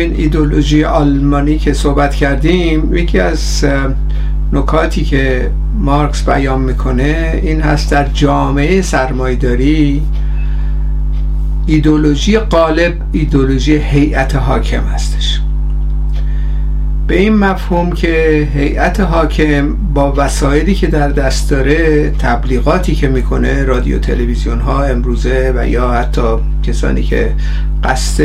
همین ایدولوژی آلمانی که صحبت کردیم یکی از نکاتی که مارکس بیان می‌کنه این هست در جامعه سرمایداری ایدولوژی قالب ایدولوژی هیئت حاکم هستش. به این مفهوم که هیئت حاکم با وسایلی که در دست داره تبلیغاتی که می‌کنه رادیو تلویزیون ها امروزه و یا حتی کسانی که قصد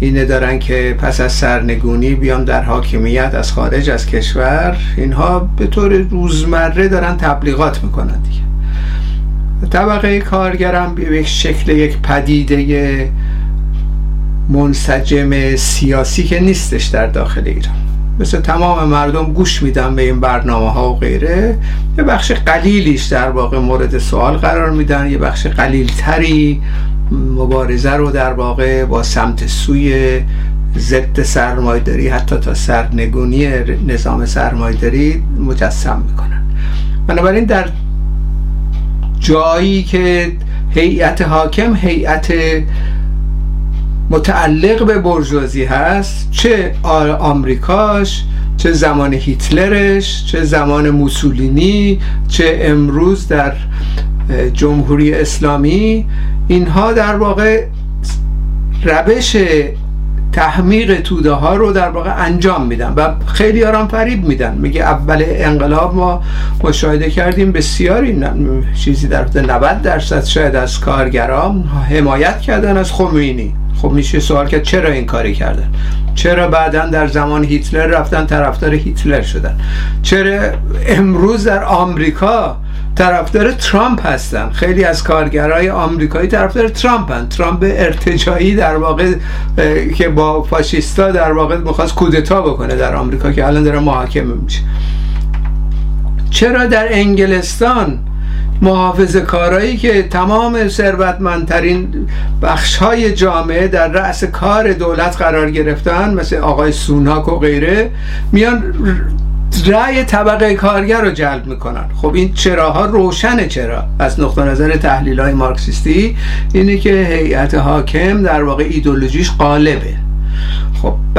اینه دارن که پس از سرنگونی بیان در حاکمیت از خارج از کشور. اینها به طور روزمره دارن تبلیغات می‌کنن دیگه. طبقه کارگرم به یک شکل یک پدیده منسجم سیاسی که نیستش در داخل ایران. مثل تمام مردم گوش میدن به این برنامه ها و غیره. یه بخش قلیلیش در واقع مورد سوال قرار میدن. یه بخش قلیلتری مبارزه رو در واقع با سمت سوی ضد سرمایداری حتی تا سرنگونی نظام سرمایداری مجسم می‌کنن. بنابراین در جایی که هیئت حاکم هیئت متعلق به برجوازی هست چه آمریکاش چه زمان هیتلرش چه زمان موسولینی چه امروز در جمهوری اسلامی اینها در واقع روش تحمیق توده ها رو در واقع انجام میدن و خیلی آرام فریب میدن. میگه اول انقلاب ما مشاهده کردیم بسیاری چیزی در 90 درصد شاید از کارگران حمایت کردن از خمینی. خب میشه سوال کرد چرا این کاری کردن؟ چرا بعدا در زمان هیتلر رفتن طرفدار هیتلر شدن؟ چرا امروز در آمریکا طرفدار ترامپ هستن. خیلی از کارگرای آمریکایی طرفدار ترامپ هستن ترامپ ارتجایی در واقع که با فاشیستا در واقع می‌خواست کودتا بکنه در آمریکا که الان داره محاکمه میشه. چرا در انگلستان محافظ کارایی که تمام ثروتمندترین بخش های جامعه در رأس کار دولت قرار گرفتن مثل آقای سوناک و غیره میان رأی طبقه کارگر رو جلب می‌کنن. خب این چراها روشنه چرا؟ از نقطه نظر تحلیل های مارکسیستی اینه که هیئت حاکم در واقع ایدولوژیش قالبه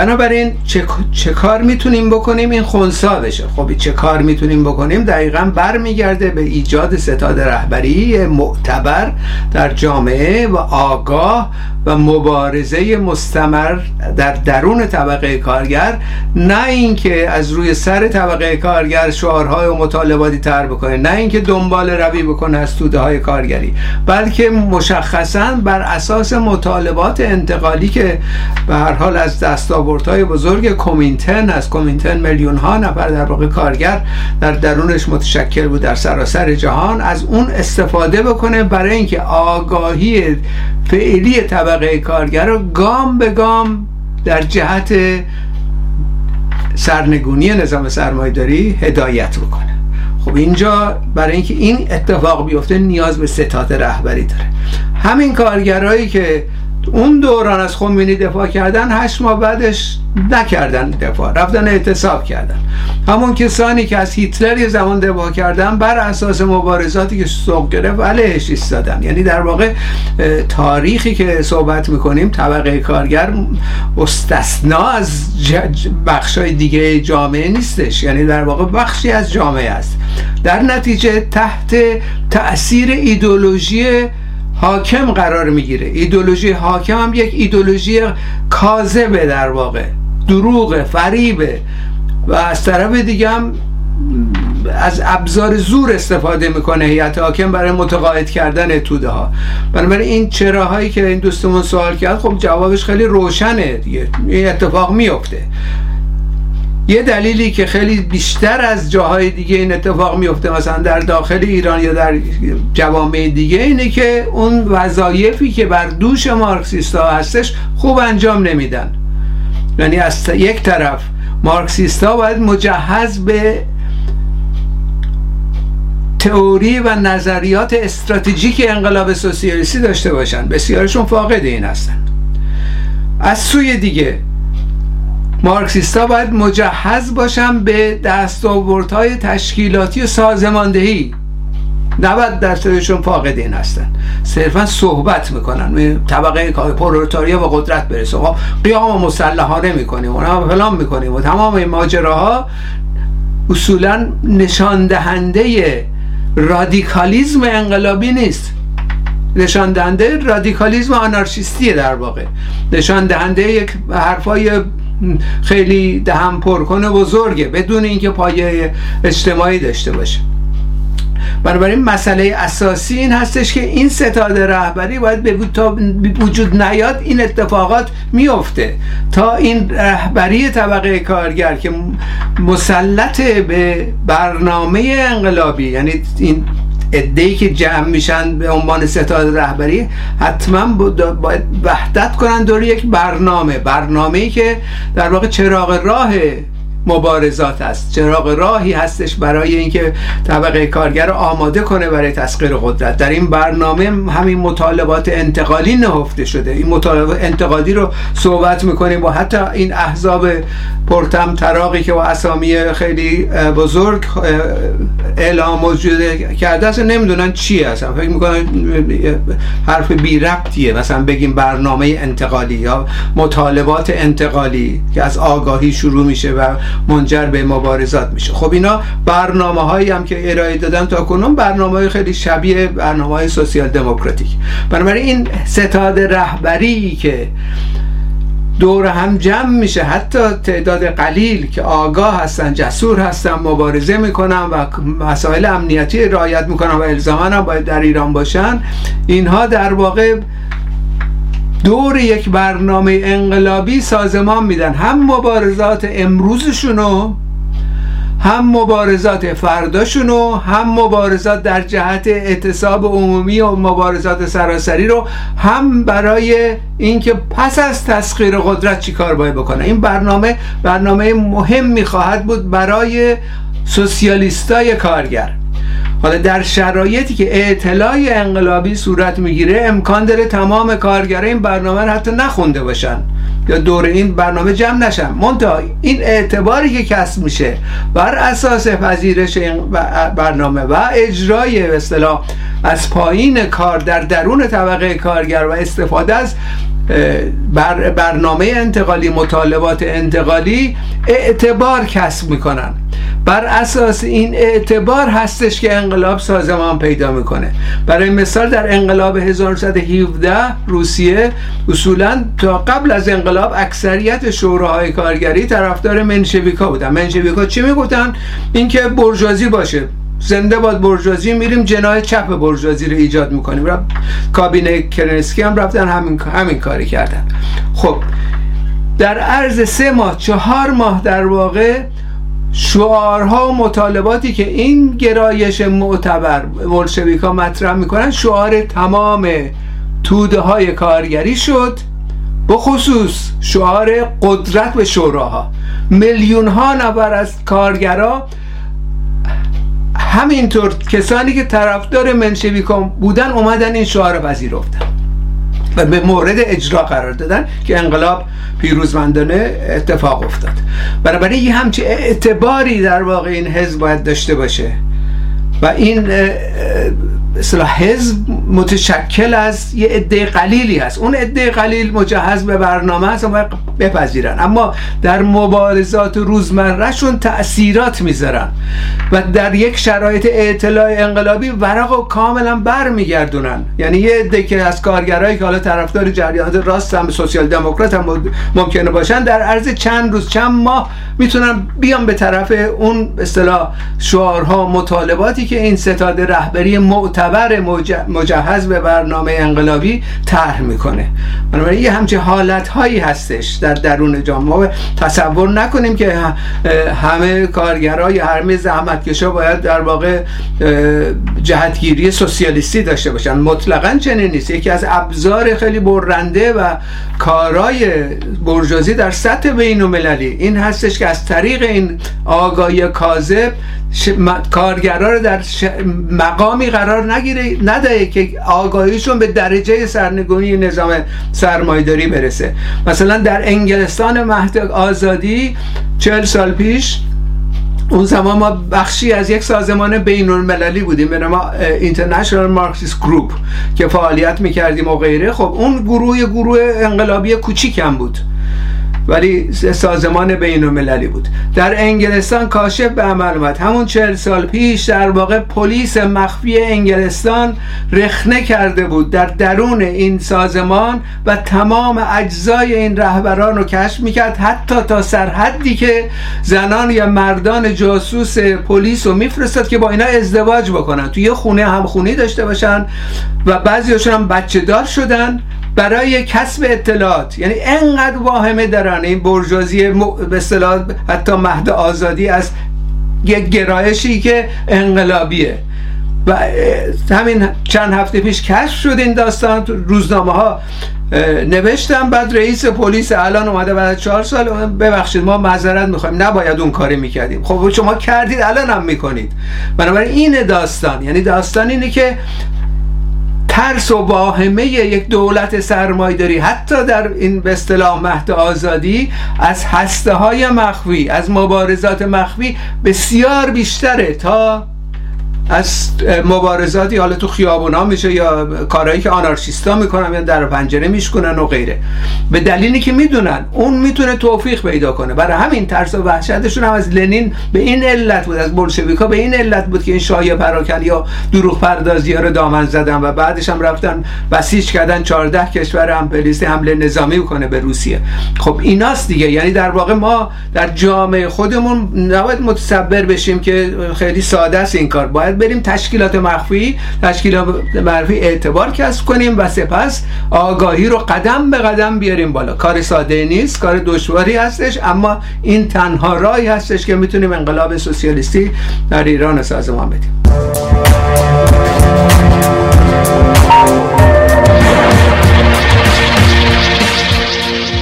بنابراین چه, چه کار می‌تونیم بکنیم؟ این خونسا بشه خب چه کار می‌تونیم بکنیم؟ دقیقا برمیگرده به ایجاد ستاد رهبری معتبر در جامعه و آگاه و مبارزه مستمر در درون طبقه کارگر. نه اینکه از روی سر طبقه کارگر شعارهای و مطالباتی تر بکنه نه اینکه دنبال روی بکنه از توده های کارگری بلکه مشخصا بر اساس مطالبات انتقالی که به هر حال از دستاوردهای بزرگ کومینتن از کومینتن میلیون ها نفر در واقع کارگر در درونش متشکل بود در سراسر جهان. از اون استفاده بکنه برای اینکه آگاهی فعلی طبقه کارگر رو گام به گام در جهت سرنگونی نظام سرمایداری هدایت بکنه. خب اینجا برای اینکه این اتفاق بیفته نیاز به ستاد رهبری داره. همین کارگرایی که اون دوران از خمینی دفاع کردن هشت ماه بعدش نکردن دفاع رفتن اعتصاب کردن. همون کسانی که از هیتلر یه زمان دفاع کردن بر اساس مبارزاتی که سوق گرفت علیهش ایستادن. یعنی در واقع تاریخی که صحبت می‌کنیم طبقه کارگر مستثنا از بخشای دیگه جامعه نیستش. یعنی در واقع بخشی از جامعه است. در نتیجه تحت تأثیر ایدولوژی حاکم قرار می‌گیره. ایدولوژی حاکم هم یک ایدولوژی کاذبه در واقع. دروغه فریبه و از طرف دیگه هم از ابزار زور استفاده می‌کنه هیئت حاکم برای متقاعد کردن توده ها. بنابراین این چراهایی که این دوستمون سوال کرد خب جوابش خیلی روشنه دیگه. این اتفاق میفته یه دلیلی که خیلی بیشتر از جاهای دیگه این اتفاق میفته مثلا در داخل ایران یا در جوامع دیگه اینه که اون وظایفی که بر دوش مارکسیستا هستش خوب انجام نمیدن. یعنی از یک طرف مارکسیستا باید مجهز به تئوری و نظریات استراتژیک انقلاب سوسیالیستی داشته باشن. بسیارشون فاقد این هستن. از سوی دیگه مارکسیستا باید مجهز باشن به دستاوردهای تشکیلاتی و سازماندهی. 90 درصدشون فاقدین هستن. صرفا صحبت می‌کنن. طبقه پرولتاریا و قدرت برسه. خب قیام مسلحانه می‌کنیم. و فلان می‌کنیم. و تمام این ماجراها اصولا نشان دهنده رادیکالیزم انقلابی نیست. نشان دهنده رادیکالیزم آنارشیستیه در واقع. نشان دهنده یک حرفای خیلی دهن پرکنه بزرگه بدون اینکه پایه اجتماعی داشته باشه. بنابراین مسئله اساسی این هستش که این ستاد رهبری باید به وجود نیاد این اتفاقات میفته. تا این رهبری طبقه کارگر که مسلط به برنامه انقلابی یعنی این ادهی که جمع میشن به عنوان ستاد رهبری حتما باید وحدت کنن دور یک برنامه. برنامه ای که در واقع چراغ راه مبارزات است. چراغ راهی هستش برای اینکه طبقه کارگر رو آماده کنه برای تسخیر قدرت. در این برنامه همین مطالبات انتقالی نهفته شده. این مطالبات انتقالی رو صحبت می‌کنیم با حتی این احزاب پرتم تراقی که با اسامی خیلی بزرگ اعلام موجود کرده اصلا نمی‌دونن چی هستن فکر می‌کنن حرف بی ربطیه. مثلا بگیم برنامه انتقالی یا مطالبات انتقالی که از آگاهی شروع میشه و منجر به مبارزات میشه. خب اینا برنامه هایی هم که ارائه دادن تا کنون برنامه های خیلی شبیه برنامه های سوسیال دموکراتیک. بنابراین این ستاد رهبری که دور هم جمع میشه حتی تعداد قلیل که آگاه هستن جسور هستن مبارزه می‌کنن و مسائل امنیتی رعایت می‌کنن و الزاما هم باید در ایران باشن اینها در واقع دور یک برنامه انقلابی سازمان میدن. هم مبارزات امروزشونو هم مبارزات فرداشونو هم مبارزات در جهت اعتصاب عمومی و مبارزات سراسری رو هم برای اینکه پس از تسخیر قدرت چیکار باید بکنه. این برنامه برنامه مهم خواهد بود برای سوسیالیستای کارگر. حالا در شرایطی که اعتلاع انقلابی صورت می‌گیره امکان داره تمام کارگرای این برنامه رو حتی نخونده باشن یا دور این برنامه جمع نشن. منتها این اعتباری که کسب میشه بر اساس پذیرش این برنامه و اجرای به اصطلاح از پایین کار در درون طبقه کارگر و استفاده از بر برنامه انتقالی مطالبات انتقالی اعتبار کسب می‌کنن. بر اساس این اعتبار هستش که انقلاب سازمان پیدا می‌کنه. برای مثال در انقلاب 1917 روسیه اصولا تا قبل از انقلاب اکثریت شوراهای کارگری طرفدار منشویکا بودن. منشویکا چی می‌گفتن؟ اینکه برجوازی باشه. زنده باد برجوازی میریم جناه چپ برجوازی رو ایجاد می‌کنیم. رب... کابینه کرنسکی هم رفتن همین, همین کاری کردن. خب در عرض سه ماه چهار ماه در واقع شعارها و مطالباتی که این گرایش معتبر ها مطرح می‌کنن شعار تمام توده های کارگری شد. بخصوص شعار قدرت به شوراها. میلیون ها نفر از کارگرا همینطور کسانی که طرفدار منشویکان بودن اومدن این شعار پذیرفتن. و به مورد اجرا قرار دادن که انقلاب پیروزمندانه اتفاق افتاد. بنابراین یه همچی اعتباری در واقع این حزب باید داشته باشه. و این اصلاح حزب متشکل از یه عده قلیلی هست. اون عده قلیل مجهز به برنامه هست و بپذیرن. اما در مبارزات روزمرهشون تأثیرات می‌ذارن و در یک شرایط اطلاع انقلابی ورق و کاملا برمیگردونن. یعنی یه عده که از کارگرایی که حالا طرفدار جریانات راست هم سوسیال دموکرات هم ممکنه باشن در عرض چند روز چند ماه می‌تونن بیان به طرف اون اصطلاح شعارها مطالباتی که این ستاد رهبری معتبر مجهز به برنامه انقلابی طرح می‌کنه. بنابراین یه همچه حالت هایی هستش در درون جامعه. تصور نکنیم که همه کارگرای همه زحمتکشا باید در واقع جهتگیری سوسیالیستی داشته باشن. مطلقا چنین نیست. یکی از ابزار خیلی برنده و کارای برجازی در سطح بین المللی این هستش که از طریق این آگاهی کاذب کارگرا رو در مقامی قرار نگیره نده که آگاهیشون به درجه سرنگونی نظام سرمایداری برسه. مثلا در انگلستان مهد آزادی چهل سال پیش اون زمان ما بخشی از یک سازمان بین المللی بودیم به نام International Marxist Group که فعالیت می‌کردیم و غیره. خب اون گروه گروه انقلابی کوچیک بود. ولی سازمان بین المللی بود. در انگلستان کاشف به عمل اومد. همون چهل سال پیش در واقع پلیس مخفی انگلستان رخنه کرده بود در درون این سازمان و تمام اجزای این رهبران رو کشف می‌کرد. حتی تا سرحدی که زنان یا مردان جاسوس پلیس رو میفرستاد که با اینا ازدواج بکنن. توی یه خونه هم خونی داشته باشن و بعضیشون هم بچه دار شدن. برای کسب اطلاعات. یعنی انقدر واهمه دارن این برجازی به اصطلاح حتی مهد آزادی از یک گرایشی که انقلابیه. و همین چند هفته پیش کشف شد این داستان. روزنامه ها نوشتم بعد رئیس پلیس الان اومده بعد چهار سال ببخشید ما معذرت می‌خوایم. نباید اون کاری می‌کردیم. خب شما کردید الان هم می‌کنید. بنابراین این داستان یعنی داستان اینه که ترس و واهمه یک دولت سرمایداری حتی در این به اصطلاح مهد آزادی از هسته های مخفی از مبارزات مخفی بسیار بیشتره تا از مبارزاتی حالا تو خیابونا میشه یا کارهایی که آنارشیستا می‌کنن یا در پنجره میشکنن و غیره. به دلیلی که می‌دونن اون می‌تونه توفیق پیدا کنه. برای همین ترس و وحشتشون هم از لنین به این علت بود از بولشویکا به این علت بود که این شایعه پراکن یا دروغ پردازی رو دامن زدن و بعدش هم رفتن بسیج کردن 14 کشور هم پلیس حمله نظامی کنه به روسیه. خب ایناست دیگه. یعنی در واقع ما در جامعه خودمون نباید متصبر بشیم که خیلی ساده است این کار. باید بریم تشکیلات مخفی تشکیلات مخفی اعتبار کسب کنیم و سپس آگاهی رو قدم به قدم بیاریم بالا. کار ساده نیست کار دشواری هستش اما این تنها راهی هستش که می‌تونیم انقلاب سوسیالیستی در ایران سازمان بدیم.